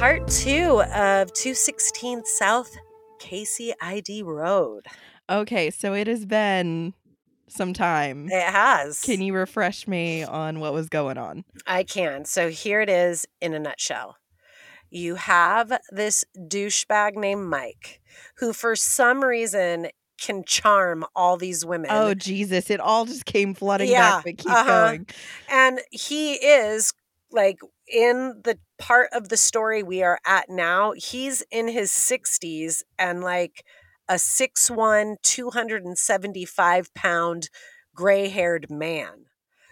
part two of 216 South Casey ID Road. Okay, so it has been some time. It has. Can you refresh me on what was going on? I can. So here it is in a nutshell. You have this douchebag named Mike who, for some reason, can charm all these women. Oh, Jesus. It all just came flooding Yeah, back, but keep uh-huh. going. And he is like in the part of the story we are at now, he's in his 60s and like a 6'1, 275 pound gray haired man.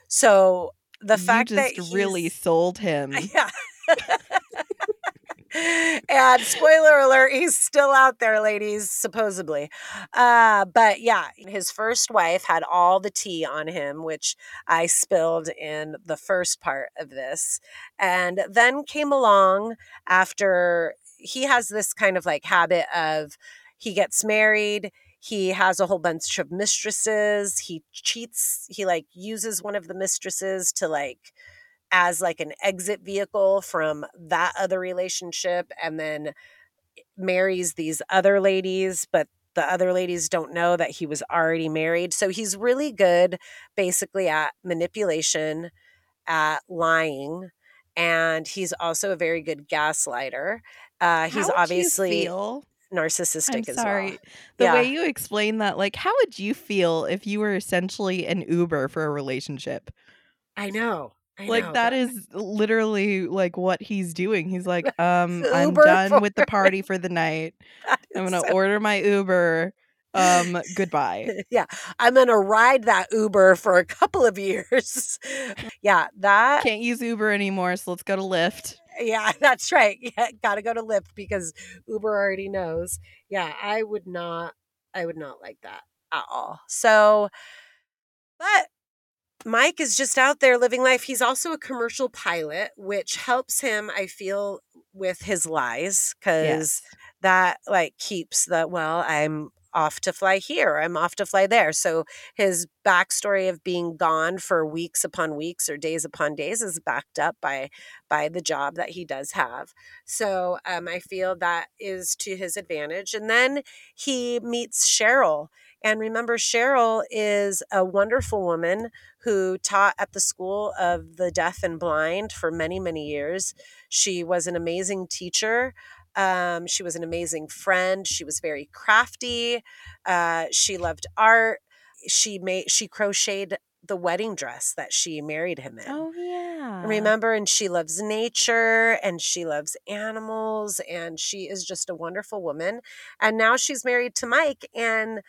So the fact you that just really sold him. yeah. and spoiler alert, he's still out there, ladies, supposedly. Uh, but yeah, his first wife had all the tea on him, which I spilled in the first part of this. And then came along after he has this kind of like habit of he gets married he has a whole bunch of mistresses he cheats he like uses one of the mistresses to like as like an exit vehicle from that other relationship and then marries these other ladies but the other ladies don't know that he was already married so he's really good basically at manipulation at lying and he's also a very good gaslighter uh, he's How would you obviously feel? Narcissistic I'm sorry. well The Yeah. way you explain that, like, how would you feel if you were essentially an Uber for a relationship? i know I like know, that is literally like what he's doing. He's like, um, I'm done with the party for the night. I'm gonna so- order my Uber. Um, goodbye. yeah i'm gonna ride that uber for a couple of years yeah that Can't use Uber anymore, so let's go to Lyft. Yeah, that's right. Yeah, gotta go to Lyft because Uber already knows. Yeah, I would not I would not like that at all. So but Mike is just out there living life. He's also a commercial pilot, which helps him, I feel, with his lies, because Yes. that like keeps the well, I'm off to fly here, I'm off to fly there. So his backstory of being gone for weeks upon weeks or days upon days is backed up by by the job that he does have. So um, I feel that is to his advantage. And then he meets Cheryl. And remember, Cheryl is a wonderful woman who taught at the School of the Deaf and Blind for many, many years. She was an amazing teacher. Um, she was an amazing friend. She was very crafty. Uh, she loved art. She made she crocheted the wedding dress that she married him in. Oh yeah. Remember, and she loves nature and she loves animals and she is just a wonderful woman. And now she's married to Mike. And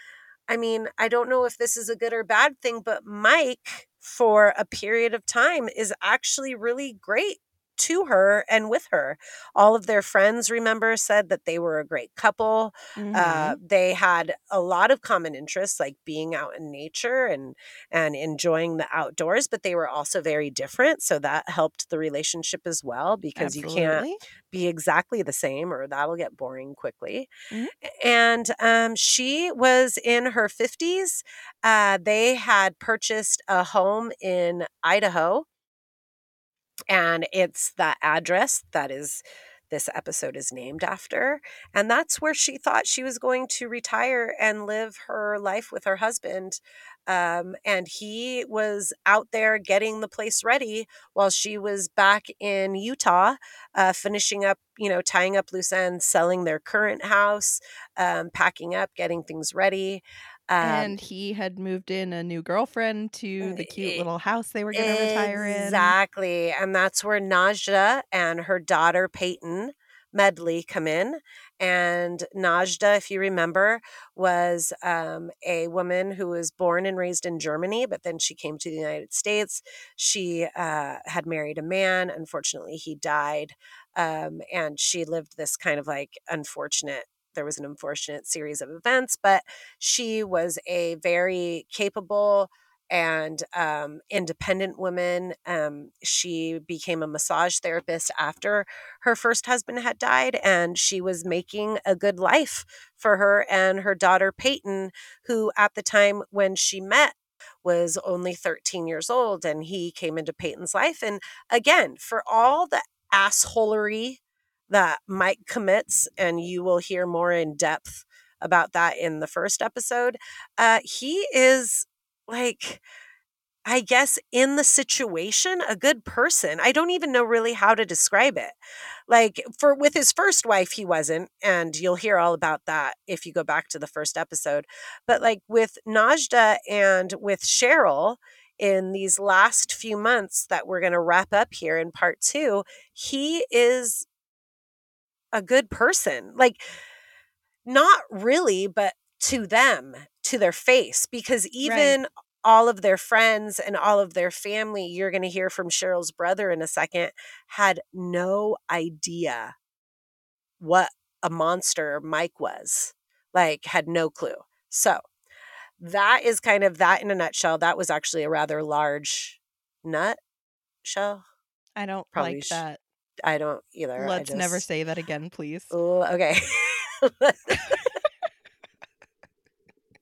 I mean, I don't know if this is a good or bad thing, but Mike, for a period of time, is actually really great to her and with her. All of their friends, remember, said that they were a great couple. Mhm. Uh, they had a lot of common interests, like being out in nature and and enjoying the outdoors. But they were also very different, so that helped the relationship as well because you can't be exactly the same, or that'll get boring quickly. Mhm. And um, she was in her fifties. Uh, they had purchased a home in Idaho, and it's the address that is this episode is named after. And that's where she thought she was going to retire and live her life with her husband. Um, and he was out there getting the place ready while she was back in Utah, uh, finishing up, you know, tying up loose ends, selling their current house, um, packing up, getting things ready. Um, and he had moved in a new girlfriend to the cute little house they were going to retire in. Exactly. And that's where Nadja and her daughter Peyton Medley come in. And Nadja, if you remember, was um, a woman who was born and raised in Germany, but then she came to the United States. She uh, had married a man. Unfortunately, he died. Um, and she lived this kind of like unfortunate there was an unfortunate series of events, but she was a very capable and um, independent woman. Um, she became a massage therapist after her first husband had died, and she was making a good life for her and her daughter Peyton, who at the time when she met was only 13 years old and he came into Peyton's life. And again, for all the assholery that Mike commits, and you will hear more in depth about that in the first episode, uh, he is like, I guess, in the situation, a good person. I don't even know really how to describe it. Like for with his first wife, he wasn't, and you'll hear all about that if you go back to the first episode. But like with Nadja and with Cheryl, in these last few months that we're going to wrap up here in part two, he is a good person. Like, not really, but to them, to their face, because even right. all of their friends and all of their family, you're going to hear from Cheryl's brother in a second, had no idea what a monster Mike was. Like, had no clue. So, that is kind of that in a nutshell. That was actually a rather large nut shell. I don't Probably like sh- that. I don't either. Let's just... never say that again, please. Ooh, okay.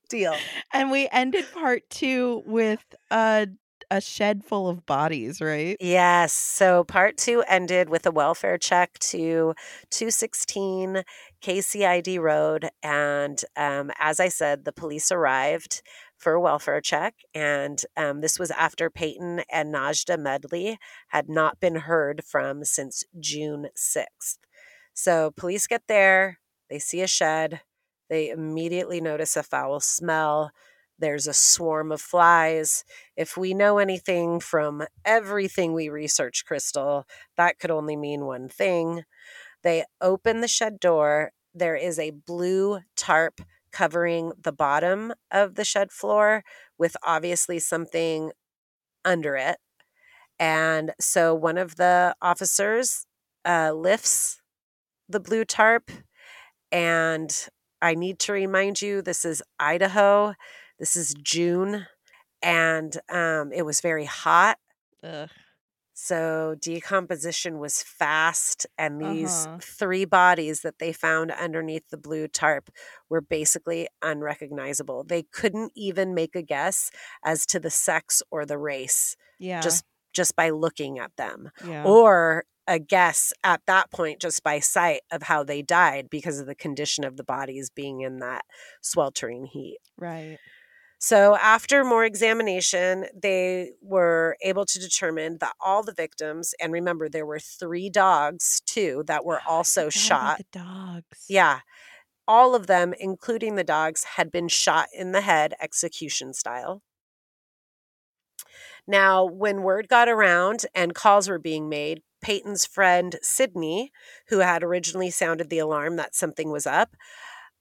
Deal. And we ended part two with a a shed full of bodies, right? Yes. So part two ended with a welfare check to 216 KCID Road. And um, as I said, the police arrived for a welfare check. And um, this was after Peyton and Nadja Medley had not been heard from since June 6th. So police get there, they see a shed, they immediately notice a foul smell. There's a swarm of flies. If we know anything from everything we research, Crystal, that could only mean one thing. They open the shed door. There is a blue tarp covering the bottom of the shed floor with obviously something under it. And so one of the officers uh, lifts the blue tarp. And I need to remind you this is Idaho. This is June, and um, it was very hot. Ugh. So decomposition was fast, and these uh-huh. three bodies that they found underneath the blue tarp were basically unrecognizable. They couldn't even make a guess as to the sex or the race. Yeah. Just just by looking at them. Yeah. Or a guess at that point just by sight of how they died because of the condition of the bodies being in that sweltering heat. Right. So, after more examination, they were able to determine that all the victims, and remember, there were three dogs too that were oh also shot. The dogs. Yeah. All of them, including the dogs, had been shot in the head, execution style. Now, when word got around and calls were being made, Peyton's friend Sydney, who had originally sounded the alarm that something was up,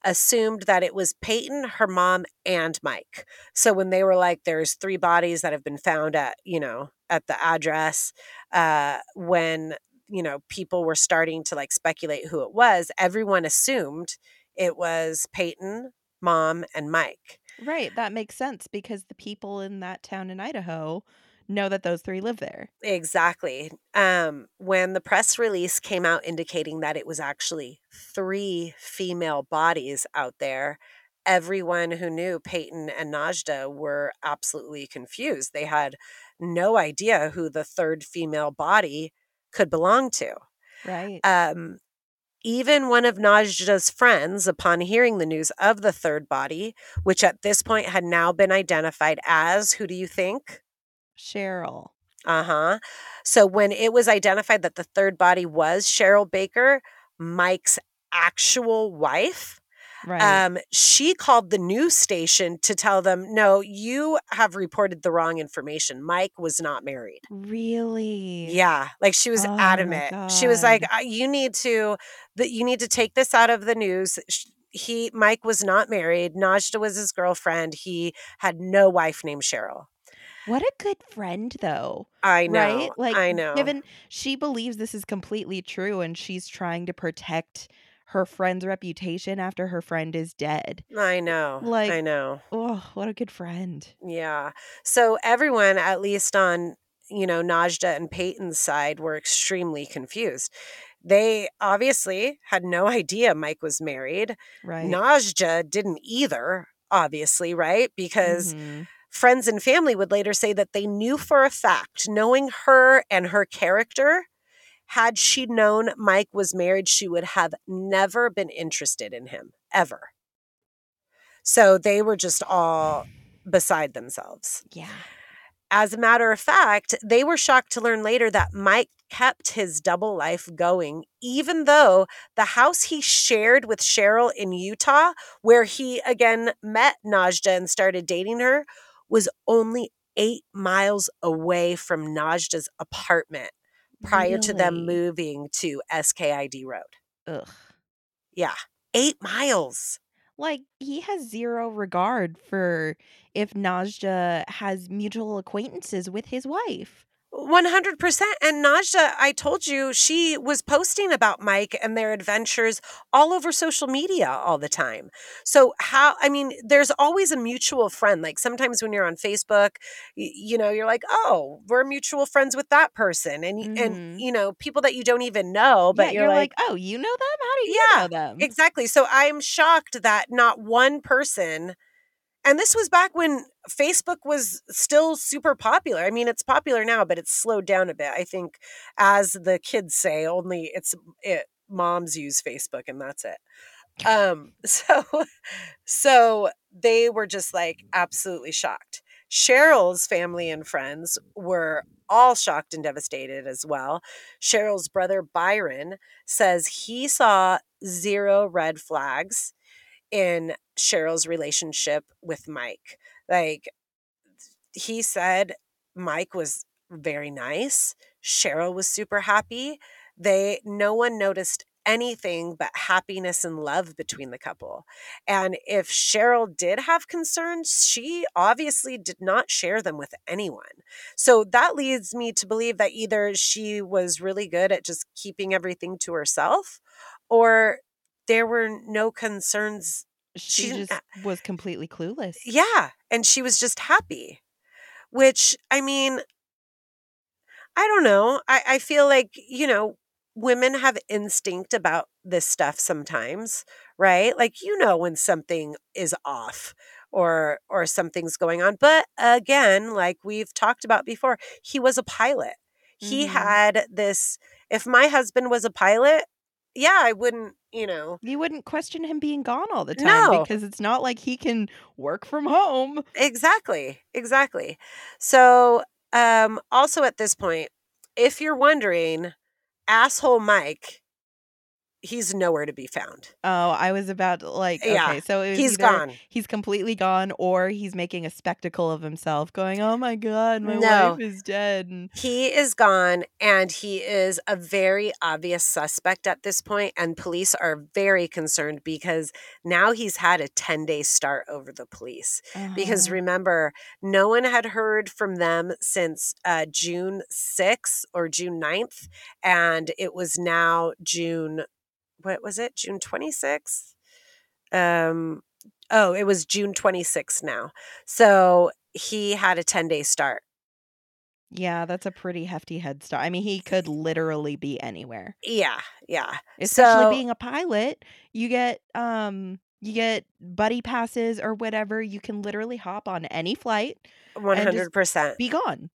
assumed that it was Peyton, her mom, and Mike. So when they were like, there's three bodies that have been found at, you know, at the address, uh, when, you know, people were starting to like speculate who it was, everyone assumed it was Peyton, mom, and Mike. Right. That makes sense because the people in that town in Idaho know that those three live there. Exactly. Um, when the press release came out indicating that it was actually three female bodies out there, everyone who knew Peyton and Nadja were absolutely confused. They had no idea who the third female body could belong to. Right. Um, even one of Nadja's friends, upon hearing the news of the third body, which at this point had now been identified as, who do you think? Cheryl. Uh huh. So when it was identified that the third body was Cheryl Baker, Mike's actual wife, Right. Um, she called the news station to tell them, no, you have reported the wrong information. Mike was not married. Really? Yeah. Like she was oh adamant. She was like, you need to, that you need to take this out of the news. He, Mike was not married. Nadja was his girlfriend. He had no wife named Cheryl. What a good friend, though. I know. Right? Like, I know. Given she believes this is completely true and she's trying to protect her friend's reputation after her friend is dead. I know. Like- I know. Oh, what a good friend. Yeah. So everyone, at least on, you know, Nadja and Peyton's side, were extremely confused. They obviously had no idea Mike was married. Right. Nadja didn't either, obviously, right? Because Mhm. Friends and family would later say that they knew for a fact, knowing her and her character, had she known Mike was married, she would have never been interested in him, ever. So they were just all beside themselves. Yeah. As a matter of fact, they were shocked to learn later that Mike kept his double life going, even though the house he shared with Cheryl in Utah, where he again met Nadja and started dating her, was only eight miles away from Nadja's apartment prior to them moving to SKID Road. Ugh. Yeah, eight miles. Like he has zero regard for if Nadja has mutual acquaintances with his wife. 100%. And Nadja, I told you, she was posting about Mike and their adventures all over social media all the time. So, how, I mean, there's always a mutual friend. Like sometimes when you're on Facebook, you know, you're like, oh, we're mutual friends with that person. And, Mhm. and you know, people that you don't even know, but yeah, you're, like, oh, you know them? How do you Yeah, know them? Exactly. So I'm shocked that not one person, and this was back when Facebook was still super popular. I mean, it's popular now, but it's slowed down a bit. I think, as the kids say, only it's it moms use Facebook, and that's it. Um, so, so they were just like absolutely shocked. Cheryl's family and friends were all shocked and devastated as well. Cheryl's brother Byron says he saw zero red flags in Cheryl's relationship with Mike. Like he said Mike was very nice. Cheryl was super happy. They no one noticed anything but happiness and love between the couple. And if Cheryl did have concerns, she obviously did not share them with anyone. So that leads me to believe that either she was really good at just keeping everything to herself or there were no concerns. She, she just was completely clueless. Yeah. And she was just happy, which I mean, I don't know. I, I feel like, you know, women have instinct about this stuff sometimes, right? Like you know when something is off or or something's going on. But again, like we've talked about before, he was a pilot. He Mhm. had this if my husband was a pilot, yeah, I wouldn't, you know. You wouldn't question him being gone all the time No. because it's not like he can work from home. Exactly. Exactly. So, um also at this point, if you're wondering, asshole Mike, he's nowhere to be found. Oh, I was about to like Yeah, okay, so it was He's gone. he's completely gone or he's making a spectacle of himself going, "Oh my god, my No. wife is dead." He is gone and he is a very obvious suspect at this point and police are very concerned because now he's had a 10-day start over the police. Because Uh-huh. remember, no one had heard from them since uh, June 6th or June 9th and it was now June what was it? June 26th? Um oh, it was June 26th now. So he had a 10-day start. yeah, that's a pretty hefty head start. I mean, he could literally be anywhere. Yeah, yeah. Especially So- being a pilot, you get um you get buddy passes or whatever. You can literally hop on any flight, 100%. be gone.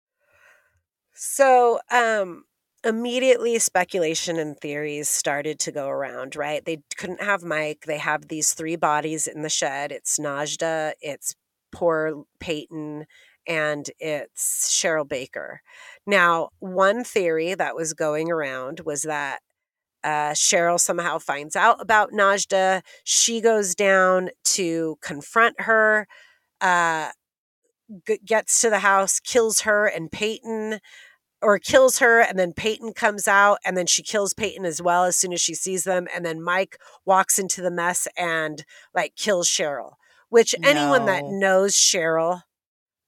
So, um, immediately speculation and theories started to go around, right? They couldn't have Mike. They have these three bodies in the shed. It's Nadja, it's poor Peyton, and it's Cheryl Baker. Now, one theory that was going around was that uh, Cheryl somehow finds out about Nadja. She goes down to confront her, uh, g- gets to the house, kills her and Peyton, or kills her, and then Peyton comes out, and then she kills Peyton as well as soon as she sees them. And then Mike walks into the mess and like kills Cheryl, which anyone that knows Cheryl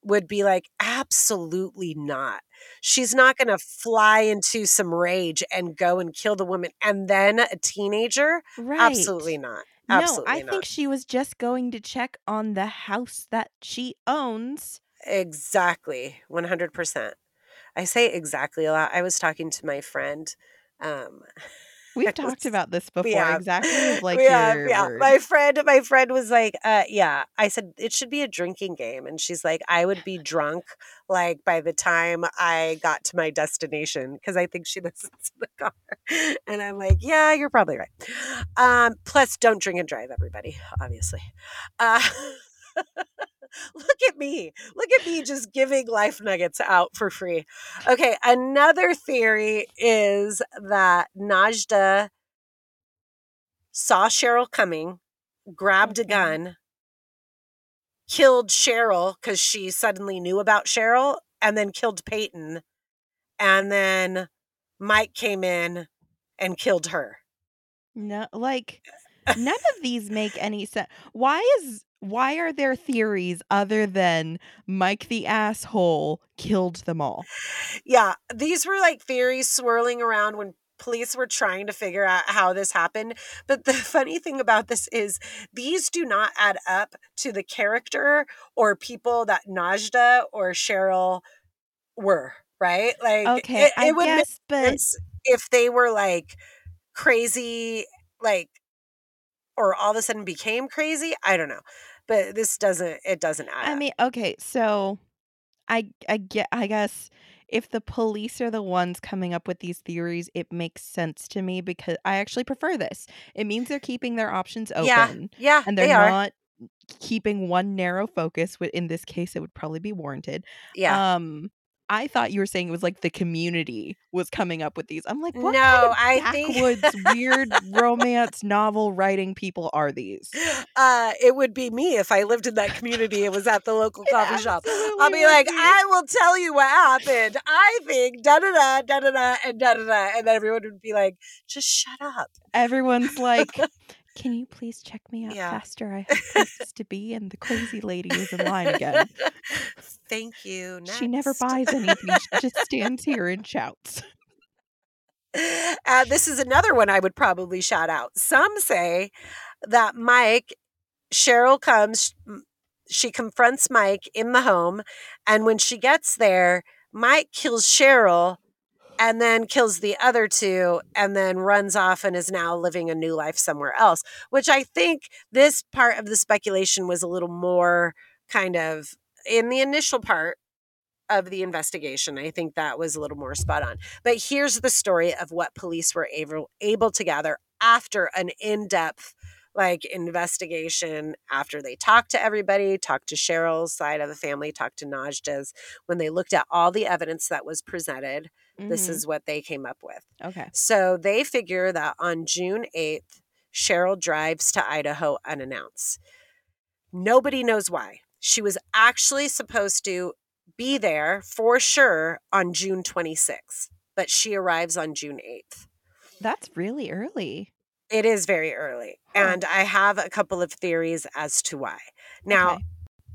would be like, absolutely not. She's not going to fly into some rage and go and kill the woman and then a teenager. Right. Absolutely not. Absolutely no, I not. think she was just going to check on the house that she owns. Exactly. 100%. I say exactly a lot. I was talking to my friend. Um, We've I talked was- about this before. have. Exactly, like your yeah. word. My friend, my friend was like, uh, yeah. I said it should be a drinking game, and she's like, I would be drunk like by the time I got to my destination because I think she listens in the car. And I'm like, yeah, you're probably right. Um, plus, don't drink and drive, everybody. Obviously. Uh, Look at me. Look at me just giving life nuggets out for free. Okay, another theory is that Nadja saw Cheryl coming, grabbed a gun, killed Cheryl because she suddenly knew about Cheryl, and then killed Peyton. And then Mike came in and killed her. No, like none of these make any sense. Why is why are there theories other than Mike the asshole killed them all? Yeah, these were like theories swirling around when police were trying to figure out how this happened. But the funny thing about this is these do not add up to the character or people that Nadja or Cheryl were, right? Like Okay, it, I it would make guess, but sense if they were like crazy, like or all of a sudden became crazy. I don't know. But this doesn't it doesn't add I up. mean, okay, so I I get I guess if the police are the ones coming up with these theories, it makes sense to me because I actually prefer this. It means they're keeping their options open yeah, Yeah. and they they're are. not keeping one narrow focus. wh- In this case, it would probably be warranted. Yeah. Um, I thought you were saying it was like the community was coming up with these. I'm like, what no, kind of I think backwoods weird romance novel writing people are these? uh it would be me if I lived in that community It was at the local coffee shop. I'll be like, be. I will tell you what happened. I think da da da da da da and da da da and then everyone would be like, just shut up. Everyone's like, can you please check me out Yeah. faster? I have places to be, and the crazy lady is in line again. Thank you. She never buys anything. She just stands here and shouts. Uh, this is another one I would probably shout out. Some say that Mike, Cheryl comes, she confronts Mike in the home, and when she gets there, Mike kills Cheryl and then kills the other two and then runs off and is now living a new life somewhere else, which I think this part of the speculation was a little more kind of in the initial part of the investigation. I think that was a little more spot on. But here's the story of what police were able able to gather after an in-depth like investigation after they talked to everybody, talked to Cheryl's side of the family, talked to Nadja's when they looked at all the evidence that was presented, this Mhm. is what they came up with. okay. So they figure that on June 8th, Cheryl drives to Idaho unannounced. Nobody knows why. She was actually supposed to be there for sure on June 26th, but she arrives on June 8th. That's really early. It is very early. Huh. And I have a couple of theories as to why. Now, Okay.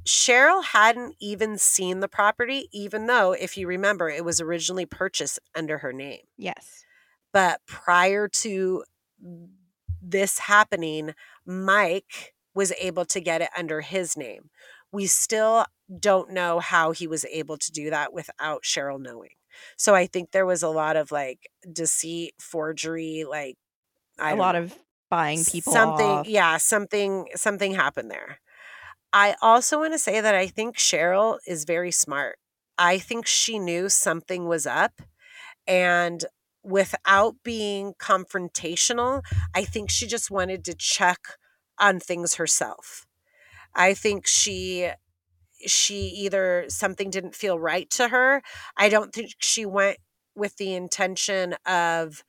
Cheryl hadn't even seen the property, even though, if you remember, it was originally purchased under her name. Yes. But prior to this happening, Mike was able to get it under his name. We still don't know how he was able to do that without Cheryl knowing. So I think there was a lot of like deceit, forgery, like I A lot know. of buying people something off. yeah, something something happened there. I also want to say that I think Cheryl is very smart. I think she knew something was up and without being confrontational, I think she just wanted to check on things herself. I think she she either something didn't feel right to her. I don't think she went with the intention of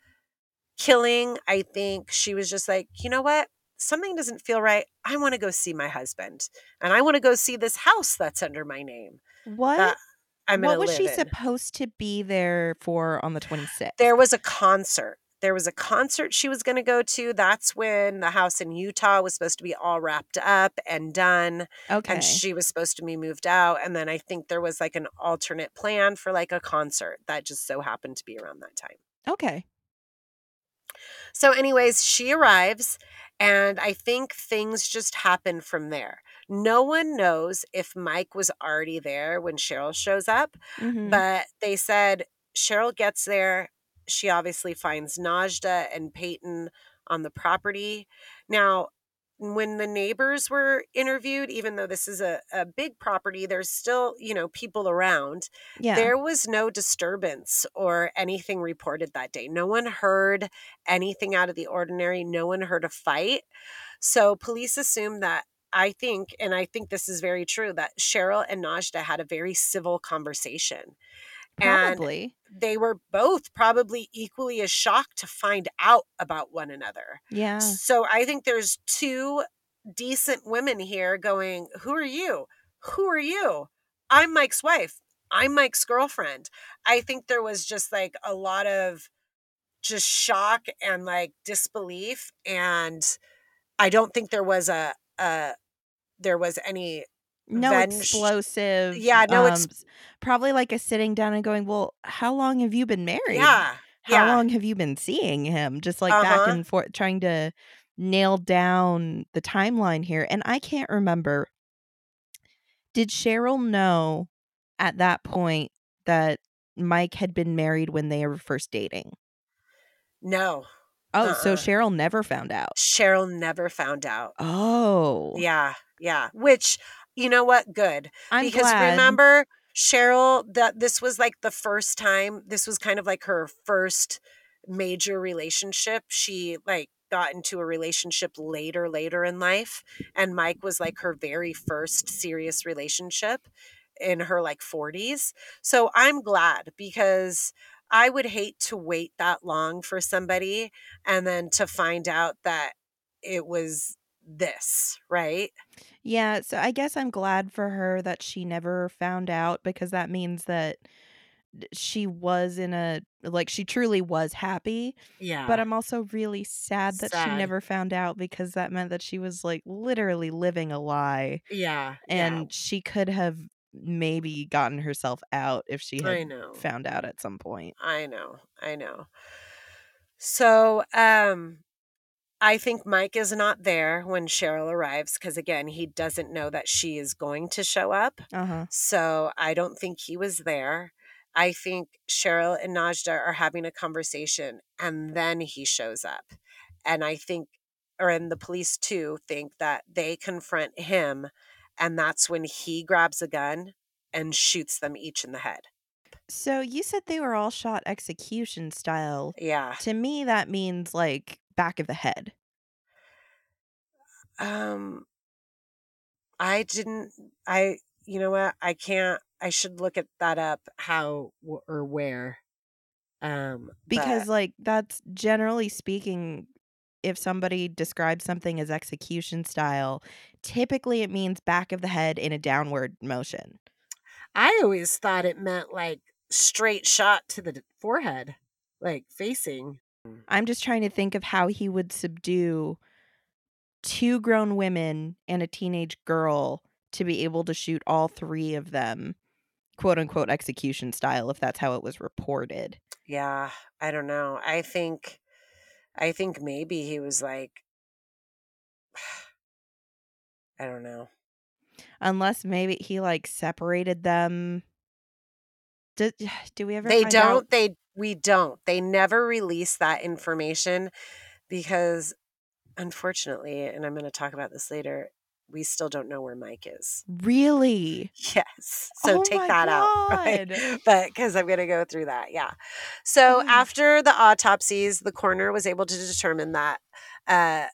killing. I think she was just like, "You know what? Something doesn't feel right. I want to go see my husband and I want to go see this house that's under my name What? I'm what was she in." supposed to be there for on the 26th? there was a concert there was a concert she was going to go to. That's when the house in Utah was supposed to be all wrapped up and done. Okay. And she was supposed to be moved out. And then I think there was like an alternate plan for like a concert that just so happened to be around that time. okay. So, anyways, she arrives, and I think things just happen from there. No one knows if Mike was already there when Cheryl shows up, Mhm. but they said Cheryl gets there. She obviously finds Nadja and Peyton on the property. Now, when the neighbors were interviewed, even though this is a, a big property, there's still, you know, people around. Yeah. There was no disturbance or anything reported that day. No one heard anything out of the ordinary. No one heard a fight. So police assume that I think, and I think this is very true, that Cheryl and Nadja had a very civil conversation. And Probably. they were both probably equally as shocked to find out about one another. Yeah. So I think there's two decent women here going, Who are you? Who are you? I'm Mike's wife. I'm Mike's girlfriend. I think there was just like a lot of just shock and like disbelief. And I don't think there was a, a there was any No Venge- explosive. Yeah, no um, s- Probably like a sitting down and going, well, how long have you been married? yeah. How yeah. long have you been seeing him? Just like back Uh-huh. and forth, trying to nail down the timeline here. And I can't remember. Did Cheryl know at that point that Mike had been married when they were first dating? No. Oh, so Uh-uh. Cheryl never found out. Cheryl never found out. Oh, Yeah. Yeah. Which, you know what? Good. I'm because glad. remember Cheryl that this was like the first time this was kind of like her first major relationship she like got into a relationship later later in life and Mike was like her very first serious relationship in her like 40s so I'm glad because I would hate to wait that long for somebody and then to find out that it was this right Yeah, so I guess I'm glad for her that she never found out because that means that she was in a like she truly was happy. yeah But I'm also really sad that she never found out because that meant that she was like literally living a lie yeah and she could have maybe gotten herself out if she had found out at some point. I know. I know. So, um I think Mike is not there when Cheryl arrives because again, he doesn't know that she is going to show up. Uh-huh. So, I don't think he was there. I think Cheryl and Nadja are having a conversation and then he shows up. And I think or and the police too think that they confront him and that's when he grabs a gun and shoots them each in the head. So you said they were all shot execution style. Yeah. To me that means like back of the head. Um, I didn't. I. You know what? I can't. I should look at that up. How or where? Um, Because, but- like, that's generally speaking, if somebody describes something as execution style, typically it means back of the head in a downward motion. I always thought it meant like straight shot to the forehead, like facing. Mm. I'm just trying to think of how he would subdue two grown women and a teenage girl to be able to shoot all three of them, quote unquote, execution style, if that's how it was reported. Yeah, I don't know. I think, I think maybe he was like, I don't know. Unless maybe he like separated them. Do, do we ever they don't out- they we don't they never release that information because unfortunately and i'm going to talk about this later we still don't know where mike is Really? yes so Oh take that out right? But because i'm going to go through that yeah so Mm. after the autopsies the coroner was able to determine that uh,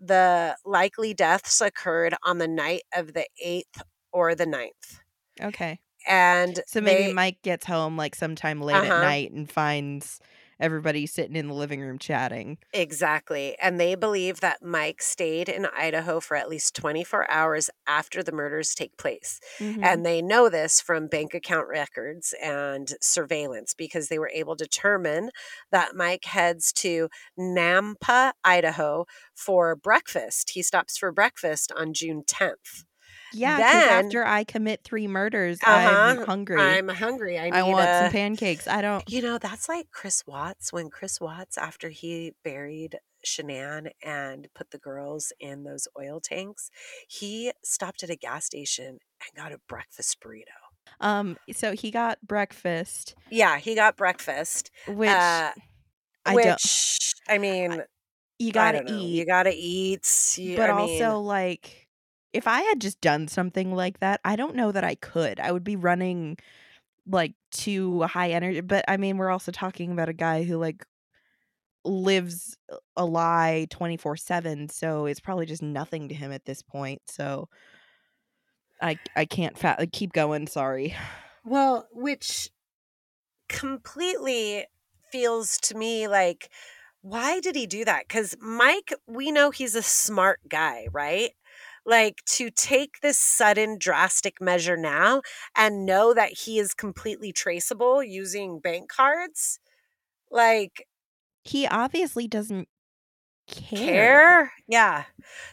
the likely deaths occurred on the night of the 8th or the 9th Okay. And So maybe they- Mike gets home like sometime late at Uh-huh. night and finds everybody sitting in the living room chatting. Exactly. And they believe that Mike stayed in Idaho for at least 24 hours after the murders take place. Mhm. And they know this from bank account records and surveillance because they were able to determine that Mike heads to Nampa, Idaho for breakfast. He stops for breakfast on June 10th. Yeah, because then- after I commit three murders, Uh-huh. I'm hungry. I'm hungry. I, I want a- some pancakes. I don't. You know, that's like Chris Watts when Chris Watts, after he buried Shanann and put the girls in those oil tanks, he stopped at a gas station and got a breakfast burrito. Um. So he got breakfast, Yeah, he got breakfast. which uh, I which don't. I mean, You gotta eat. You gotta eat. You, but I mean, also like if i had just done something like that i don't know that i could i would be running like too high energy but i mean we're also talking about a guy who like lives a lie 24 7 so it's probably just nothing to him at this point so i i can't fa- keep going sorry Well, which completely feels to me like, why did he do that? Because Mike, we know he's a smart guy, right? Like to take this sudden drastic measure now and know that he is completely traceable using bank cards, like he obviously doesn't care, care. Yeah.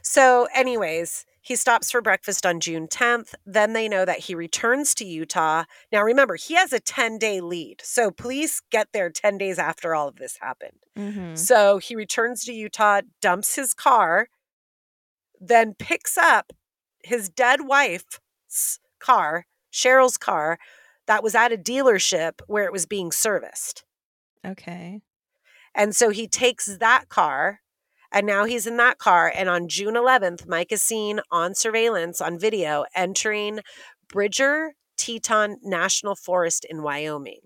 So, anyways, he stops for breakfast on June 10th. Then they know that he returns to Utah. Now, remember, he has a 10 day lead. So, police get there 10 days after all of this happened. Mhm. So, he returns to Utah, dumps his car, then picks up his dead wife's car, Cheryl's car, that was at a dealership where it was being serviced. okay And so he takes that car, and now he's in that car. And on June 11th, Mike is seen on surveillance on video entering Bridger Teton National Forest in Wyoming,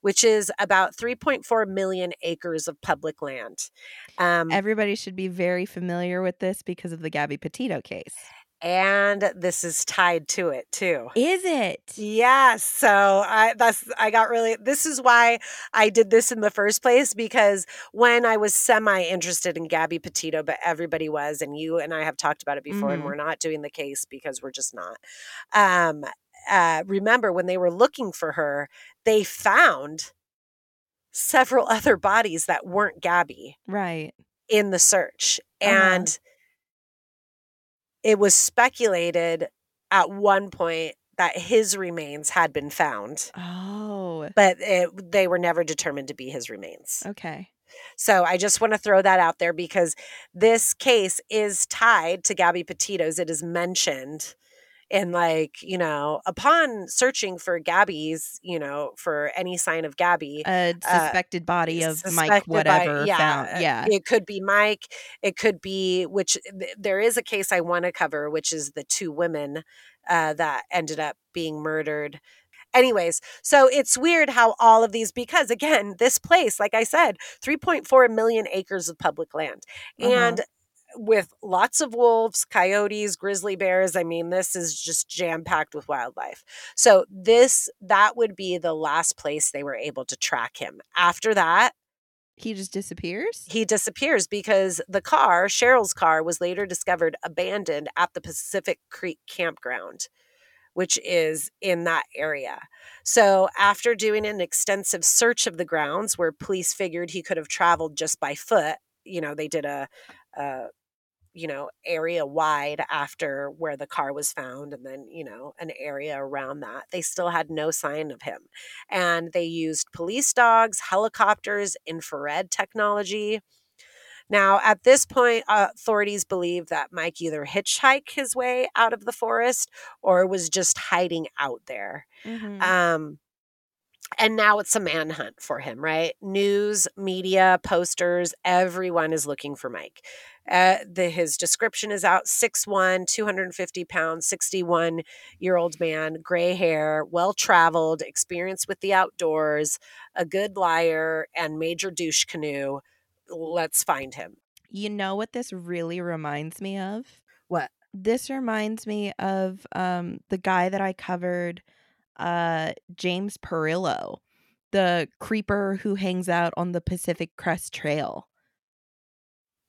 which is about 3.4 million acres of public land. Um, everybody should be very familiar with this because of the gabby petito case and this is tied to it too. is it Yes. So I that's I got really this is why I did this in the first place because when I was semi interested in Gabby Petito, but everybody was, and you and I have talked about it before, and Mhm. we're not doing the case because we're just not. Um uh remember when they were looking for her, they found several other bodies that weren't Gabby right in the search. Uh-huh. And it was speculated at one point that his remains had been found, oh but it, they were never determined to be his remains. okay So I just want to throw that out there because this case is tied to Gabby Petito's. It is mentioned in like, you know, upon searching for Gabby's, you know, for any sign of Gabby, a suspected body of Mike suspected by- whatever yeah, found. uh, Yeah. It could be Mike. It could be which th- there is a case I want to cover, which is the two women uh, that ended up being murdered. Anyways, so it's weird how all of these, because again, this place, like I said, 3.4 million acres of public land. Uh-huh. And with lots of wolves, coyotes, grizzly bears. I mean, this is just jam packed with wildlife. So, this, that would be the last place they were able to track him. After that, he just disappears. he disappears because the car, Cheryl's car, was later discovered abandoned at the Pacific Creek campground, which is in that area. So, after doing an extensive search of the grounds where police figured he could have traveled just by foot, you know, they did a, a you know, area wide after where the car was found, and then, you know, an area around that. They still had no sign of him. And they used police dogs, helicopters, infrared technology. Now, at this point, uh, authorities believe that Mike either hitchhiked his way out of the forest or was just hiding out there. Mhm. Um, and now it's a manhunt for him, right? News, media, posters, everyone is looking for Mike. Uh, the, his description is out 6'1, 250 pounds, 61 year old man, gray hair, well traveled, experienced with the outdoors, a good liar, and major douche canoe. Let's find him. you know what this really reminds me of? What? This reminds me of um the guy that I covered, uh James Perillo. the creeper who hangs out on the Pacific Crest Trail.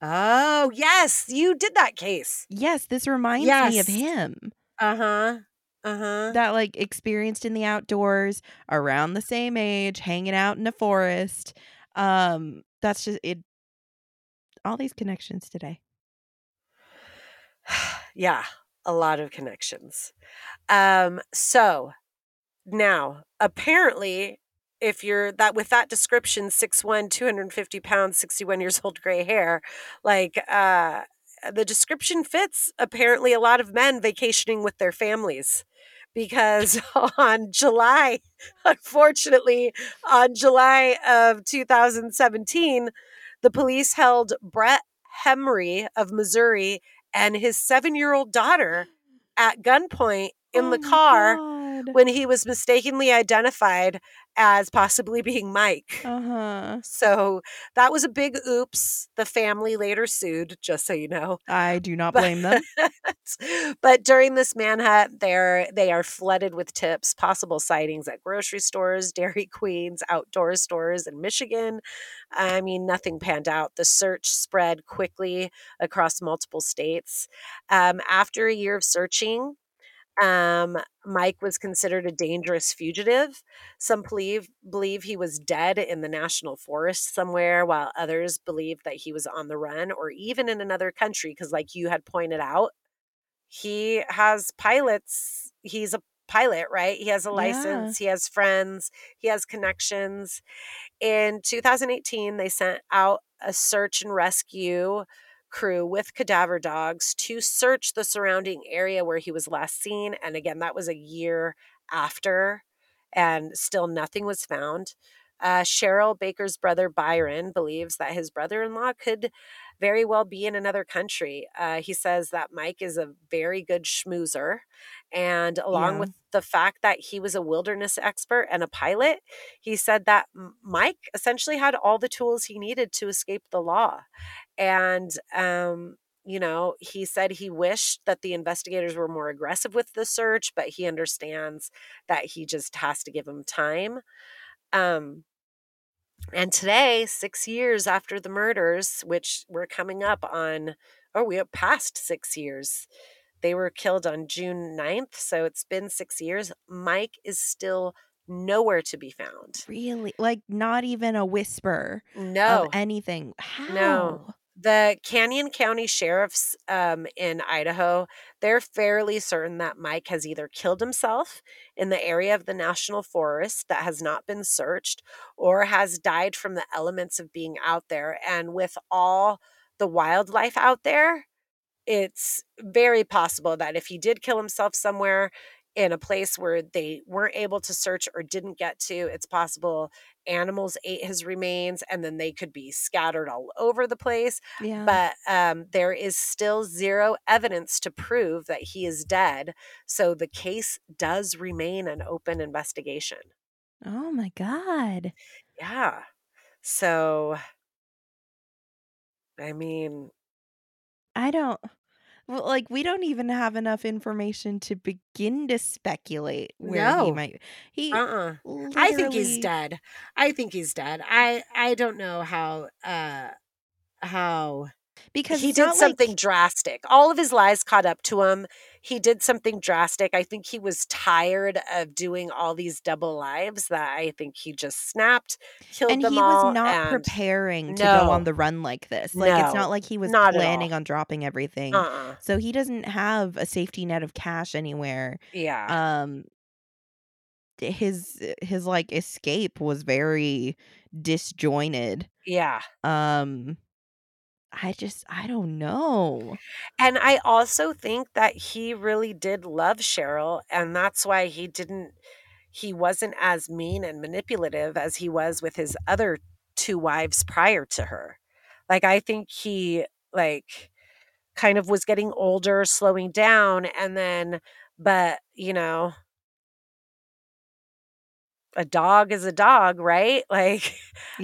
Oh, yes, you did that case. Yes, this reminds me of him. Uh-huh. Uh-huh. That like experienced in the outdoors, around the same age, hanging out in a forest. Um, that's just it. All these connections today. yeah, a lot of connections. Um, so now apparently if you're that with that description 6'1 250 pounds 61 years old gray hair like uh the description fits apparently a lot of men vacationing with their families because on july unfortunately on july of 2017 the police held brett hemry of missouri and his seven-year-old daughter at gunpoint in Oh the car. When he was mistakenly identified as possibly being Mike. Uh-huh. So that was a big oops. The family later sued, just so you know. I do not But- blame them. but during this manhunt, they're they are flooded with tips, possible sightings at grocery stores, Dairy Queens, outdoor stores in Michigan. I mean, nothing panned out. The search spread quickly across multiple states. Um, after a year of searching, um, Mike was considered a dangerous fugitive. Some believe believe he was dead in the national forest somewhere, while others believe that he was on the run or even in another country. Because, like you had pointed out, he has pilots. He's a pilot, right? He has a Yeah. license. He has friends. He has connections. In 2018, they sent out a search and rescue crew with cadaver dogs to search the surrounding area where he was last seen. And again, that was a year after, and still nothing was found. Uh, Cheryl Baker's brother Byron believes that his brother in law could very well be in another country. Uh, he says that Mike is a very good schmoozer. And along Yeah. with the fact that he was a wilderness expert and a pilot, he said that Mike essentially had all the tools he needed to escape the law. And, um, you know, he said he wished that the investigators were more aggressive with the search, but he understands that he just has to give them time. Um, and today, six years after the murders, which we're coming up on, oh, we have passed six years. They were killed on June 9th, so it's been six years. Mike is still nowhere to be found. Really? Like not even a whisper No, of anything. How? No. The Canyon County sheriffs um, in Idaho, they're fairly certain that Mike has either killed himself in the area of the national forest that has not been searched or has died from the elements of being out there. And with all the wildlife out there, it's very possible that if he did kill himself somewhere in a place where they weren't able to search or didn't get to, it's possible animals ate his remains and then they could be scattered all over the place. Yeah. But um, there is still zero evidence to prove that he is dead. So the case does remain an open investigation. oh my god. Yeah. So, I mean, I don't well, like we don't even have enough information to begin to speculate where he might he uh-uh. I think he's dead. I think he's dead. I I don't know how uh how because he did something like, drastic. All of his lies caught up to him. He did something drastic. I think he was tired of doing all these double lives that I think he just snapped, killed and them he was not and, preparing to go on the run like this. Like it's not like he was planning on dropping everything. uh-uh. So he doesn't have a safety net of cash anywhere. Yeah. Um his his like escape was very disjointed. yeah. Um I just I don't know. And I also think that he really did love Cheryl, and that's why he didn't, he wasn't as mean and manipulative as he was with his other two wives prior to her. Like, I think he, like, kind of was getting older, slowing down, and then, but, you know, a dog is a dog, right? Like,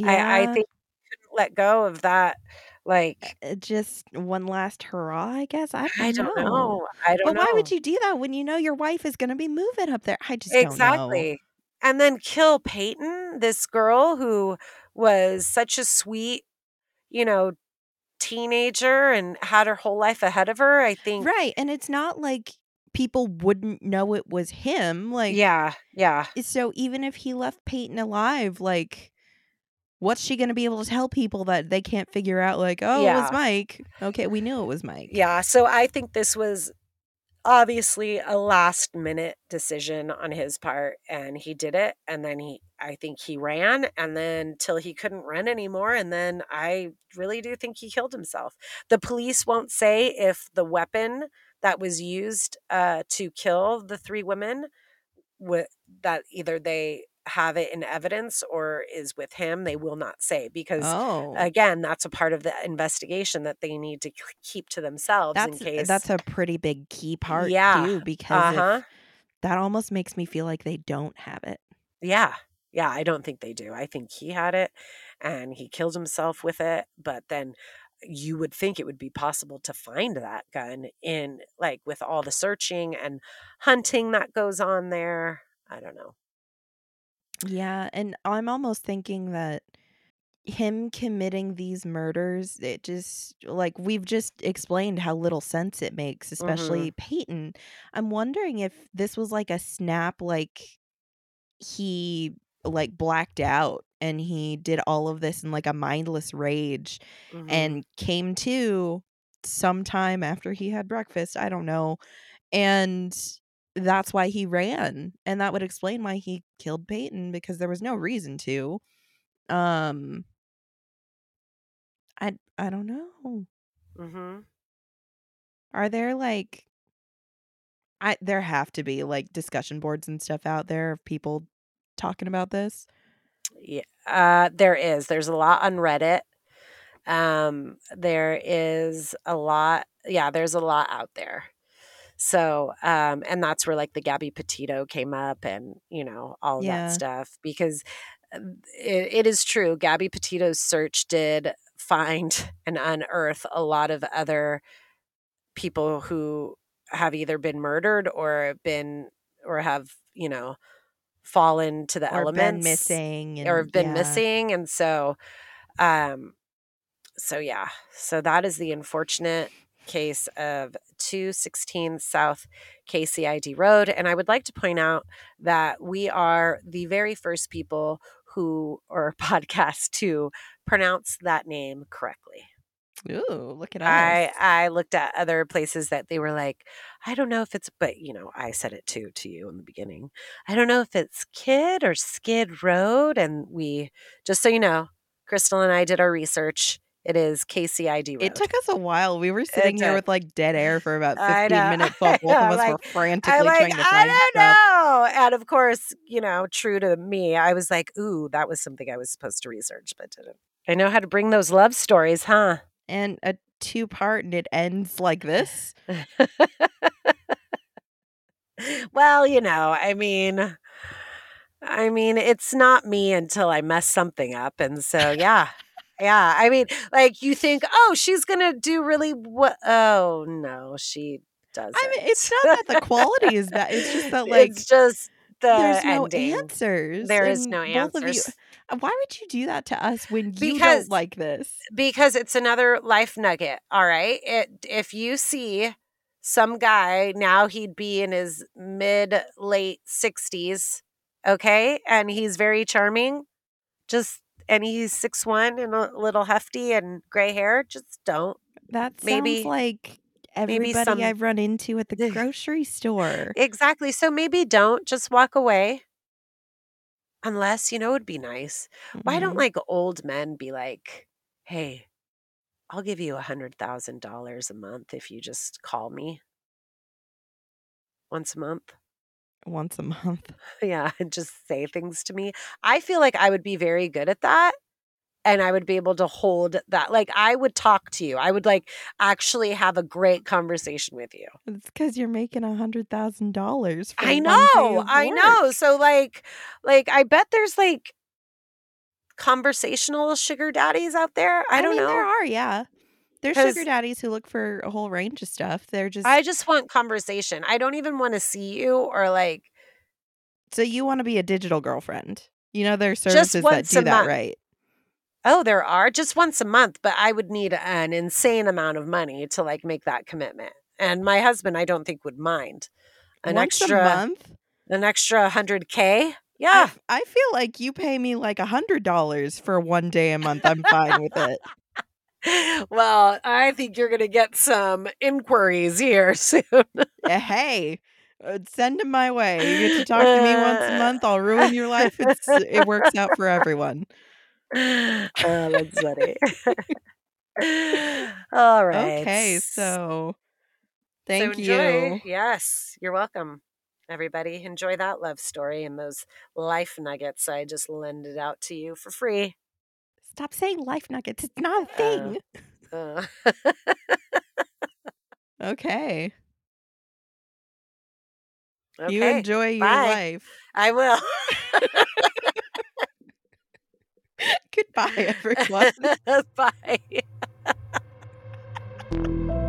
I, I think he couldn't let go of that. Like, uh, just one last hurrah, I guess. I don't, I don't know. know. I don't know. But why would you do that when you know your wife is going to be moving up there? I just don't know. Exactly. and then kill Peyton, this girl who was such a sweet, you know, teenager and had her whole life ahead of her. I think Right, and it's not like people wouldn't know it was him, like Yeah, yeah. So even if he left Peyton alive, like what's she going to be able to tell people that they can't figure out like, "Oh, it was Mike." Okay, we knew it was Mike. Yeah, so I think this was obviously a last minute decision on his part and he did it and then he I think he ran and then till he couldn't run anymore and then I really do think he killed himself. The police won't say if the weapon that was used uh to kill the three women wi- that either they have it in evidence or is with him they will not say because Oh. again that's a part of the investigation that they need to k- keep to themselves that's in case that's a pretty big key part Yeah, too because uh-huh. that almost makes me feel like they don't have it. yeah. Yeah i don't think they do. I think he had it and he killed himself with it but then you would think it would be possible to find that gun in like with all the searching and hunting that goes on there. I don't know Yeah, and I'm almost thinking that him committing these murders, it just like we've just explained how little sense it makes, especially Peyton. I'm wondering if this was like a snap like he like blacked out and he did all of this in like a mindless rage Mhm. and came to sometime after he had breakfast. I don't know. And that's why he ran. And that would explain why he killed Peyton because there was no reason to. Um I I don't know. Mhm. Are there like I there have to be like discussion boards and stuff out there of people talking about this? Yeah, uh, there is. There's a lot on Reddit. Um, there is a lot. Yeah, there's a lot out there. So, um, and that's where like the Gabby Petito came up, and you know all Yeah. that stuff because uh, it, it is true. Gabby Petito's search did find and unearth a lot of other people who have either been murdered or been or have you know fallen to the Or elements been missing and or have been yeah. missing and so um so yeah so that is the unfortunate case of 216 south kcid road and i would like to point out that we are the very first people who or podcast to pronounce that name correctly Ooh, look at us. I I looked at other places that they were like, I don't know if it's, but you know, I said it too to you in the beginning. I don't know if it's Kid or Skid Road, and we just so you know, Crystal and I did our research. It is KCID Road. It took us a while. We were sitting here did. with like dead air for about 15 minutes while both of us were frantically like, trying to find I don't stuff. know. And of course, you know, true to me, I was like, ooh, that was something I was supposed to research, but didn't. I know how to bring those love stories, huh? And a two part and it ends like this. well, you know, I mean, I mean, it's not me until I mess something up, and so yeah, yeah. I mean, like you think, oh, she's gonna do really what? Oh no, she doesn't. I mean, it's not that the quality is bad. It's just that like it's just the there's no answers. There is no you- answers Uh, Why would you do that to us when you Because- don't like this? because it's another life nugget. All right, it if you see some guy now, he'd be in his mid late sixties, okay, and he's very charming. Just and he's six one and a little hefty and gray hair. Just don't. That sounds maybe- like maybe everybody some- I've run into at the grocery store. Exactly. So maybe don't just walk away. Unless, you know, it'd be nice. Why don't Mhm. like old men be like, hey, I'll give you a hundred thousand dollars a month if you just call me once a month. Once a month? Yeah, and just say things to me. I feel like I would be very good at that. And I would be able to hold that. Like I would talk to you. I would like actually have a great conversation with you. It's because you're making a hundred thousand dollars. I know, I know. So like, like I bet there's like conversational sugar daddies out there. I, don't mean, know. There are, yeah. There's sugar daddies who look for a whole range of stuff. They're just I just want conversation. I don't even want to see you or like So you want to be a digital girlfriend? You know there are services that do that, month. right? Oh, there are just once a month, but I would need an insane amount of money to like make that commitment. And my husband, I don't think would mind an Once extra a month? an extra 100k? Yeah, I feel like you pay me like a hundred dollars for one day a month. I'm fine with it. Well, I think you're going to get some inquiries here soon. Uh, hey, uh, send them my way. You get to talk to me once a month. I'll ruin your life. It's it works out for everyone. oh, that's funny. All right. Okay, so thank so enjoy. you. Yes, you're welcome. Everybody, enjoy that love story and those life nuggets. I just lended out to you for free. Stop saying life nuggets. It's not a thing. Uh, okay. okay, You enjoy your life. I will. Goodbye, everyone. Bye.